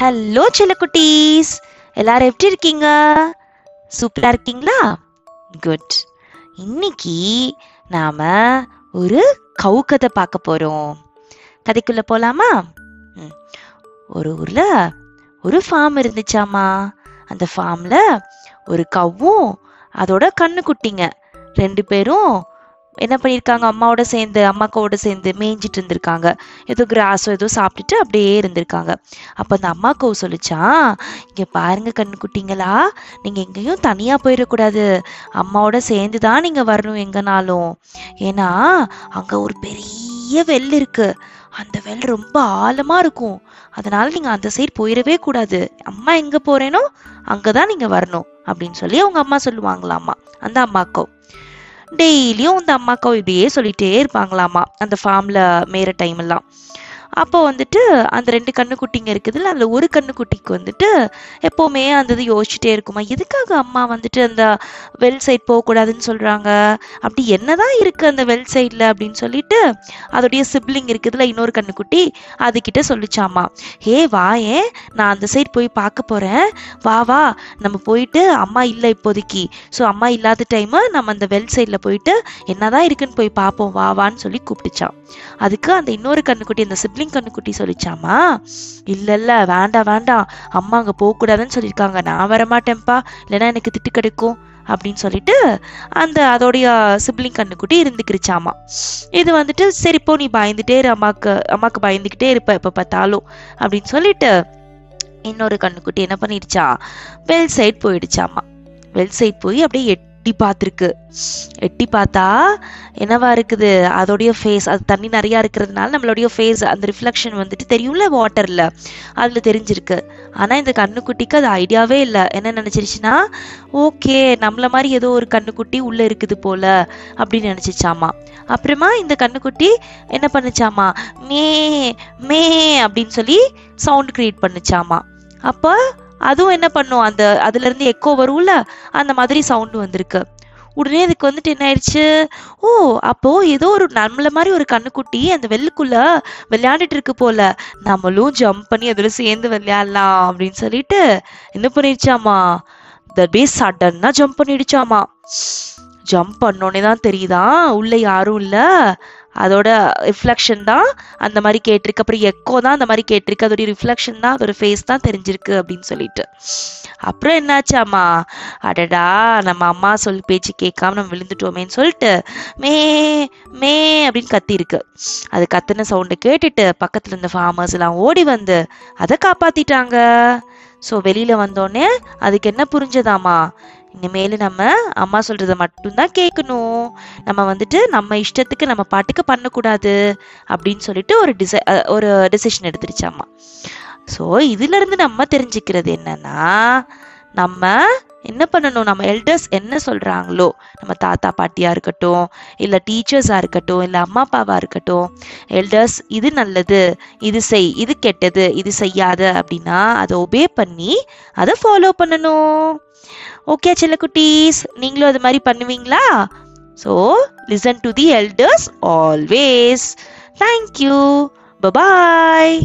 Hello செல்லக்குட்டீஸ் எல்லாரும் எப்படி இருக்கீங்க? சூப்பரா இருக்கீங்களா? குட் இன்னைக்கு நாம ஒரு கவு கதை பார்க்க போறோம். கதைக்குள்ள போலாமா? ம். ஒரு ஊர்ல ஒரு ஃபார்ம் இருந்துச்சாமா? அந்த ஃபார்ம்ல ஒரு கவ்வும் அதோட கண்ணுக்குட்டிங்க. ரெண்டு பேரும் என்ன பண்ணியிருக்காங்க அம்மாவோட சேர்ந்து அம்மாக்காவோட சேர்ந்து மேய்ஞ்சிட்டு இருந்திருக்காங்க. ஏதோ கிராஸோ ஏதோ சாப்பிட்டுட்டு அப்படியே இருந்திருக்காங்க. அப்போ அந்த அம்மா சொல்லிச்சா சொல்லிச்சான் இங்க பாருங்க கண்ணுக்குட்டிங்களா நீங்கள் எங்கேயும் தனியாக போயிடக்கூடாது. அம்மாவோட சேர்ந்து தான் நீங்கள் வரணும் எங்கனாலும். ஏன்னா அங்கே ஒரு பெரிய வெல் இருக்குது அந்த வெல் ரொம்ப ஆழமாக இருக்கும். அதனால் நீங்கள் அந்த சைடு போயிடவே கூடாது. அம்மா எங்கே போகிறேனோ அங்கே தான் நீங்கள் வரணும். அப்படின்னு சொல்லி அவங்க அம்மா சொல்லுவாங்களாமா அந்த அம்மாக்கோ. டெய்லியும் அந்த அம்மாக்கோ இப்படியே சொல்லிட்டே இருப்பாங்களாமா அந்த ஃபார்ம்ல மேற டைம் எல்லாம். அப்போ வந்துட்டு அந்த ரெண்டு கண்ணுக்குட்டிங்க இருக்குதுல்ல அதில் ஒரு கண்ணுக்குட்டிக்கு வந்துட்டு எப்போவுமே அந்த இது யோசிச்சுட்டே இருக்குமா? எதுக்காக அம்மா வந்துட்டு அந்த வெல் சைட் போகக்கூடாதுன்னு சொல்கிறாங்க அப்படி என்னதான் இருக்குது அந்த வெல் சைடில் அப்படின்னு சொல்லிட்டு அதோடைய சிப்ளிங் இருக்குதுல்ல இன்னொரு கண்ணுக்குட்டி அதுக்கிட்ட சொல்லிச்சாமா. ஹே வா ஏன் நான் அந்த சைட் போய் பார்க்க போகிறேன் வா வா நம்ம போயிட்டு அம்மா இல்லை இப்போதைக்கு. ஸோ அம்மா இல்லாத டைமு நம்ம அந்த வெல் சைடில் போயிட்டு என்னதான் இருக்குன்னு போய் பார்ப்போம். வா வான்னு சொல்லி கூப்பிட்டுச்சான் அதுக்கு அந்த இன்னொரு கண்ணுக்குட்டி அந்த சிப்ளிங் கண்ணுக்குட்டி சொல்லிச்சாமா இல்ல இல்ல வேண்டாம் வேண்டாம் அம்மா அங்க போக கூடாதுன்னு சொல்லியிருக்காங்க. நான் வர மாட்டேன்ப்பா இல்லைன்னா எனக்கு திட்டு கிடைக்கும். அப்படின்னு சொல்லிட்டு அந்த அதோடைய சிப்ளிங் கண்ணுக்குட்டி இருந்துக்கிருச்சாமா. இது வந்துட்டு சரி போ நீ பயந்துட்டே இரு. அம்மாக்கு அம்மாக்கு பயந்துக்கிட்டே இருப்ப எப்ப பார்த்தாலும். அப்படின்னு சொல்லிட்டு இன்னொரு கண்ணுக்குட்டி என்ன பண்ணிடுச்சா? வெல் சைட் போயிடுச்சாமா. வெல் சைட் போய் அப்படியே எட்டு பார்த்துருக்கு. எட்டி பார்த்தா என்னவா இருக்குது? அதோடைய ஃபேஸ் அது தண்ணி நிறையா இருக்கிறதுனால நம்மளுடைய ஃபேஸ் அந்த ரிஃப்ளெக்ஷன் வந்துட்டு தெரியும்ல வாட்டரில் அதில் தெரிஞ்சிருக்கு. ஆனால் இந்த கண்ணுக்குட்டிக்கு அது ஐடியாவே இல்லை. என்ன நினச்சிருச்சுன்னா ஓகே நம்மள மாதிரி ஏதோ ஒரு கண்ணுக்குட்டி உள்ளே இருக்குது போல அப்படின்னு நினச்சிச்சாமா. அப்புறமா இந்த கண்ணுக்குட்டி என்ன பண்ணுச்சாமா? மே மே அப்படின்னு சொல்லி சவுண்ட் கிரியேட் பண்ணுச்சாமா. அப்போ அதுவும் என்ன பண்ணும்? அந்த அதுல இருந்து எக்கோ வரும்ல? அந்த மாதிரி சவுண்ட் வந்திருக்கு. உடனே அதுக்கு வந்துட்டு என்ன ஆயிடுச்சு? ஓ அப்போ ஏதோ ஒரு நம்மள மாதிரி ஒரு கண்ணுக்குட்டி அந்த வெள்ளுக்குள்ள விளையாண்டுட்டு இருக்கு போல. நம்மளும் ஜம்ப் பண்ணி அதுல சேர்ந்து விளையாடலாம் அப்படின்னு சொல்லிட்டு என்ன பண்ணிடுச்சாமா? த பேஸ் சடன்னா ஜம்ப் பண்ணிடுச்சாமா? ஜம்ப் பண்ணோடனே தான் தெரியுதா? உள்ள யாரும் இல்லை. அதோட ரிஃப்ளெக்ஷன் தான் அந்த மாதிரி கேட்டிருக்கு. அப்புறம் எக்கோ தான் அந்த மாதிரி கேட்டிருக்கு. அதோட ரிஃப்ளெக்ஷன் தான் அதோட ஃபேஸ் தான் தெரிஞ்சிருக்கு அப்படின்னு சொல்லிட்டு. அப்புறம் என்னாச்சாமா அடடா நம்ம அம்மா சொல் பேச்சு கேட்காம நம்ம விழுந்துட்டோமேன்னு சொல்லிட்டு மே மே அப்படின்னு கத்திருக்கு அது கத்துன சவுண்டை கேட்டுட்டு பக்கத்தில் இருந்த ஃபார்மர்ஸ் எல்லாம் ஓடி வந்து அதை காப்பாத்திட்டாங்க. ஸோ வெளியில் வந்தோடனே அதுக்கு என்ன புரிஞ்சதாமா இனிமேல் நம்ம அம்மா சொல்கிறத மட்டும்தான் கேட்கணும். நம்ம வந்துட்டு நம்ம இஷ்டத்துக்கு நம்ம பாட்டுக்கு பண்ணக்கூடாது அப்படின்னு சொல்லிட்டு ஒரு டிசை ஒரு ஒரு டெசிஷன் எடுத்துருச்சாம்மா ஸோ இதுலேருந்து நம்ம தெரிஞ்சுக்கிறது என்னன்னா நம்ம என்ன பண்ணணும்? நம்ம எல்டர்ஸ் என்ன சொல்கிறாங்களோ நம்ம தாத்தா பாட்டியாக இருக்கட்டும் இல்லை டீச்சர்ஸாக இருக்கட்டும் இல்லை அம்மா அப்பாவாக இருக்கட்டும் எல்டர்ஸ் இது நல்லது இது செய் இது கெட்டது இது செய்யாத அப்படின்னா அதை ஒபே பண்ணி அதை ஃபாலோ பண்ணணும். ஓகே செல்லக்குட்டீஸ் நீங்களும் அது மாதிரி பண்ணுவீங்களா? So listen to the elders always thank you bye bye